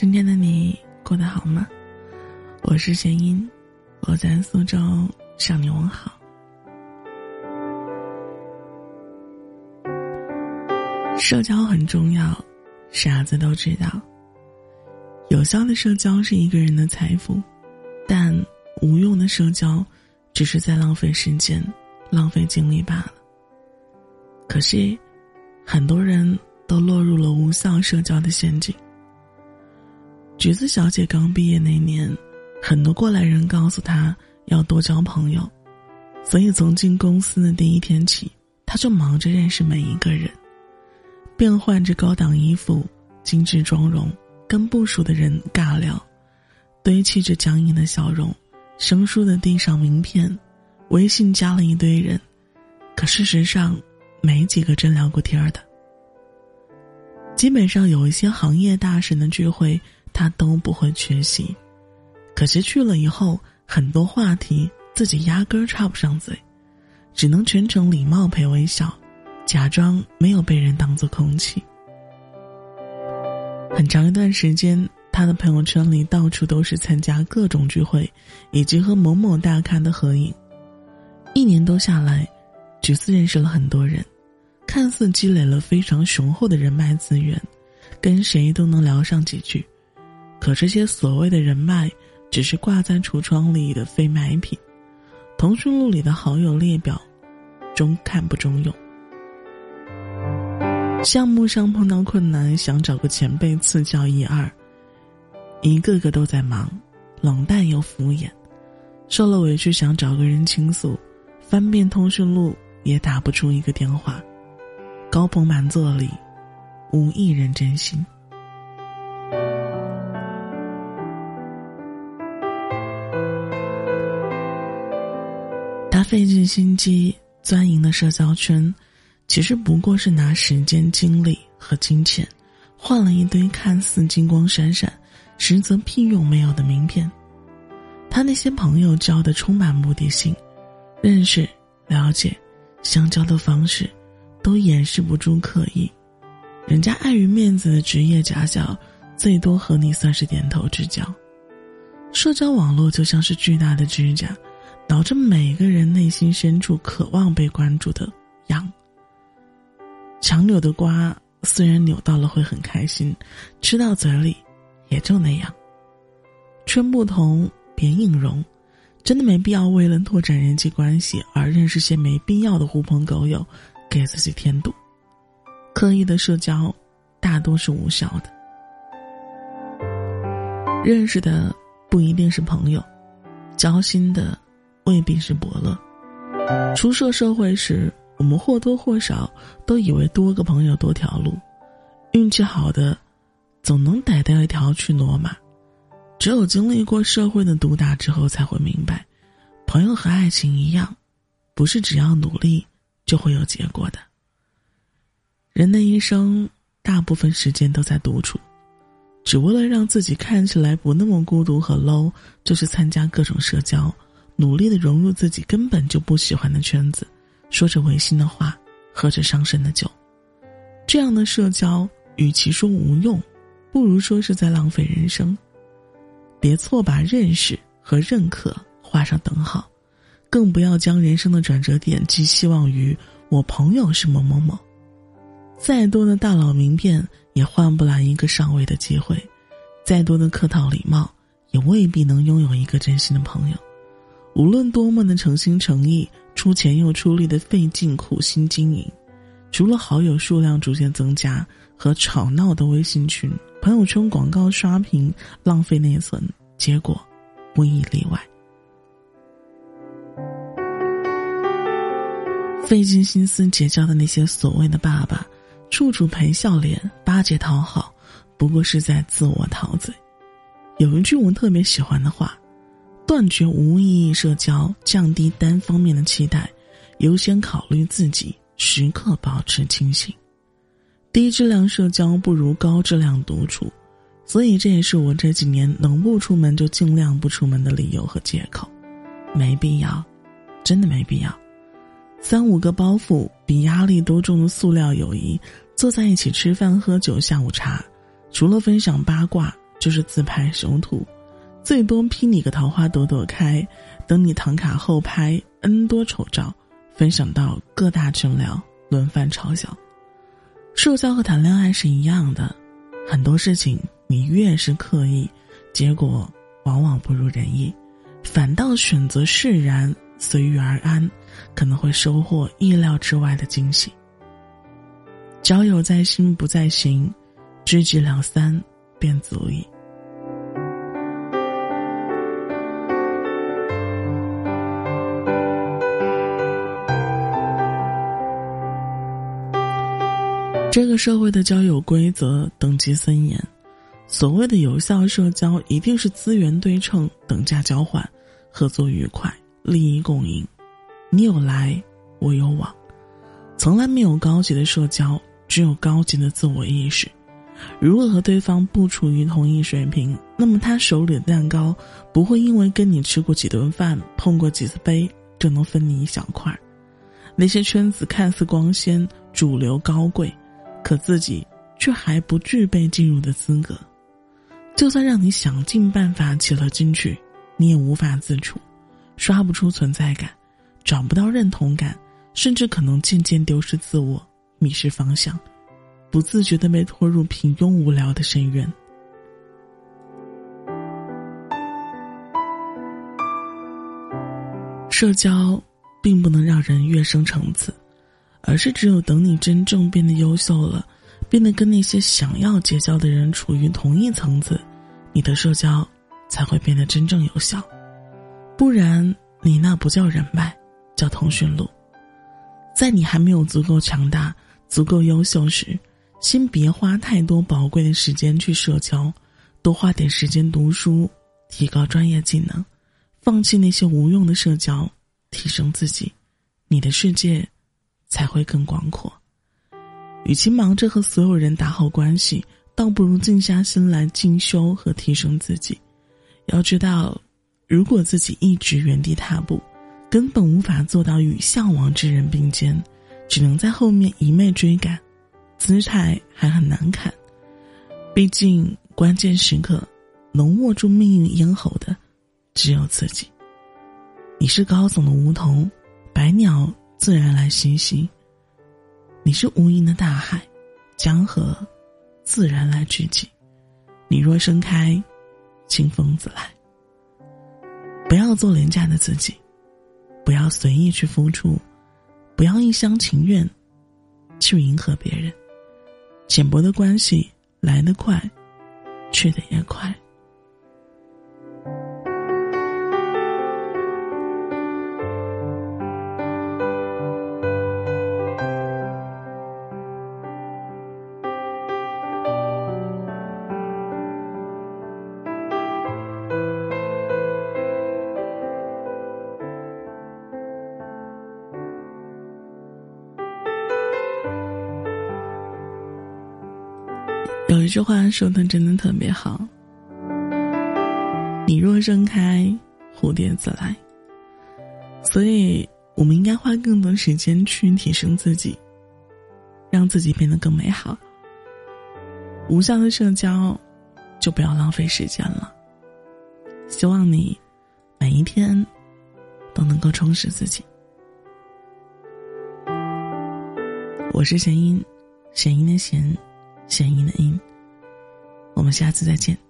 今天的你过得好吗？我是贤音，我在苏州向你问好。社交很重要，傻子都知道。有效的社交是一个人的财富，但无用的社交，只是在浪费时间、浪费精力罢了。可是，很多人都落入了无效社交的陷阱。橘子小姐刚毕业那年，很多过来人告诉她要多交朋友，所以从进公司的第一天起，她就忙着认识每一个人，变换着高档衣服、精致妆容，跟不熟的人尬聊，堆砌着僵硬的笑容，生疏的递上名片，微信加了一堆人，可事实上，没几个真聊过天儿的。基本上有一些行业大神的聚会。他都不会缺席，可是去了以后，很多话题自己压根儿插不上嘴，只能全程礼貌陪微笑，假装没有被人当做空气。很长一段时间，他的朋友圈里到处都是参加各种聚会，以及和某某大咖的合影。一年多下来，橘子认识了很多人，看似积累了非常雄厚的人脉资源，跟谁都能聊上几句。可这些所谓的人脉，只是挂在橱窗里的非买品，通讯录里的好友列表，中看不中用。项目上碰到困难，想找个前辈赐教一二，一个个都在忙，冷淡又敷衍；受了委屈想找个人倾诉，翻遍通讯录也打不出一个电话，高朋满座里，无一人真心。费尽心机钻营的社交圈，其实不过是拿时间、精力和金钱，换了一堆看似金光闪闪，实则屁用没有的名片。他那些朋友交的充满目的性，认识、了解、相交的方式，都掩饰不住刻意。人家碍于面子的职业假笑，最多和你算是点头之交。社交网络就像是巨大的指甲。导致每个人内心深处渴望被关注的痒。强扭的瓜虽然扭到了会很开心，吃到嘴里也就那样。春不同别硬融，真的没必要为了拓展人际关系而认识些没必要的狐朋狗友，给自己添堵。刻意的社交，大多是无效的。认识的不一定是朋友，交心的。未必是伯乐。初涉社会时，我们或多或少都以为多个朋友多条路，运气好的，总能逮到一条去罗马。只有经历过社会的毒打之后，才会明白，朋友和爱情一样，不是只要努力就会有结果的。人的一生大部分时间都在独处，只为了让自己看起来不那么孤独和 low，就是参加各种社交。努力的融入自己根本就不喜欢的圈子，说着违心的话，喝着伤身的酒，这样的社交，与其说无用，不如说是在浪费人生。别错把认识和认可画上等号，更不要将人生的转折点寄希望于我朋友是某某某。再多的大佬名片也换不来一个上位的机会，再多的客套礼貌也未必能拥有一个真心的朋友。无论多么的诚心诚意，出钱又出力的费尽苦心经营，除了好友数量逐渐增加和吵闹的微信群、朋友圈广告刷屏浪费内存，结果无一例外。费尽心思结交的那些所谓的爸爸，处处陪笑脸、巴结讨好，不过是在自我陶醉。有一句我特别喜欢的话。断绝无意义社交，降低单方面的期待，优先考虑自己，时刻保持清醒。低质量社交不如高质量独处，所以这也是我这几年能不出门就尽量不出门的理由和借口。没必要，真的没必要。三五个包袱比压力都重的塑料友谊，坐在一起吃饭喝酒下午茶，除了分享八卦，就是自拍首图，最多批你个桃花朵朵开，等你唐卡后拍 N 多丑照，分享到各大群聊，轮番嘲笑。社交和谈恋爱是一样的，很多事情你越是刻意，结果往往不如人意，反倒选择释然随遇而安，可能会收获意料之外的惊喜。交友在心不在行，知己两三便足矣。这个社会的交友规则等级森严，所谓的有效社交一定是资源对称、等价交换、合作愉快、利益共赢，你有来，我有往，从来没有高级的社交，只有高级的自我意识。如果和对方不处于同一水平，那么他手里的蛋糕不会因为跟你吃过几顿饭、碰过几次杯就能分你一小块。那些圈子看似光鲜、主流、高贵。可自己却还不具备进入的资格，就算让你想尽办法挤了进去，你也无法自处，刷不出存在感，找不到认同感，甚至可能渐渐丢失自我，迷失方向，不自觉的被拖入平庸无聊的深渊。社交并不能让人跃升层次。而是只有等你真正变得优秀了，变得跟那些想要结交的人处于同一层次，你的社交才会变得真正有效。不然，你那不叫人脉，叫通讯录。在你还没有足够强大、足够优秀时，先别花太多宝贵的时间去社交，多花点时间读书，提高专业技能，放弃那些无用的社交，提升自己，你的世界。才会更广阔。与其忙着和所有人打好关系，倒不如静下心来进修和提升自己。要知道，如果自己一直原地踏步，根本无法做到与向往之人并肩，只能在后面一昧追赶，姿态还很难看。毕竟，关键时刻能握住命运咽喉的，只有自己。你是高耸的梧桐，百鸟。自然来嬉戏。你是无垠的大海，江河自然来聚集。你若盛开，清风自来。不要做廉价的自己，不要随意去付出，不要一厢情愿去迎合别人。浅薄的关系来得快，去得也快。有一句话说的真的特别好：“你若盛开，蝴蝶自来。”所以，我们应该花更多时间去提升自己，让自己变得更美好。无效的社交，就不要浪费时间了。希望你每一天都能够充实自己。我是弦音，弦音的弦。弦音的音，我们下次再见。